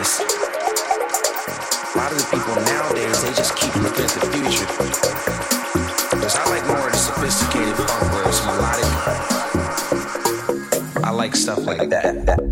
past. A lot of the people nowadays, they just keep looking at the future. Because I like more of the sophisticated funk where it's melodic. I like stuff like that.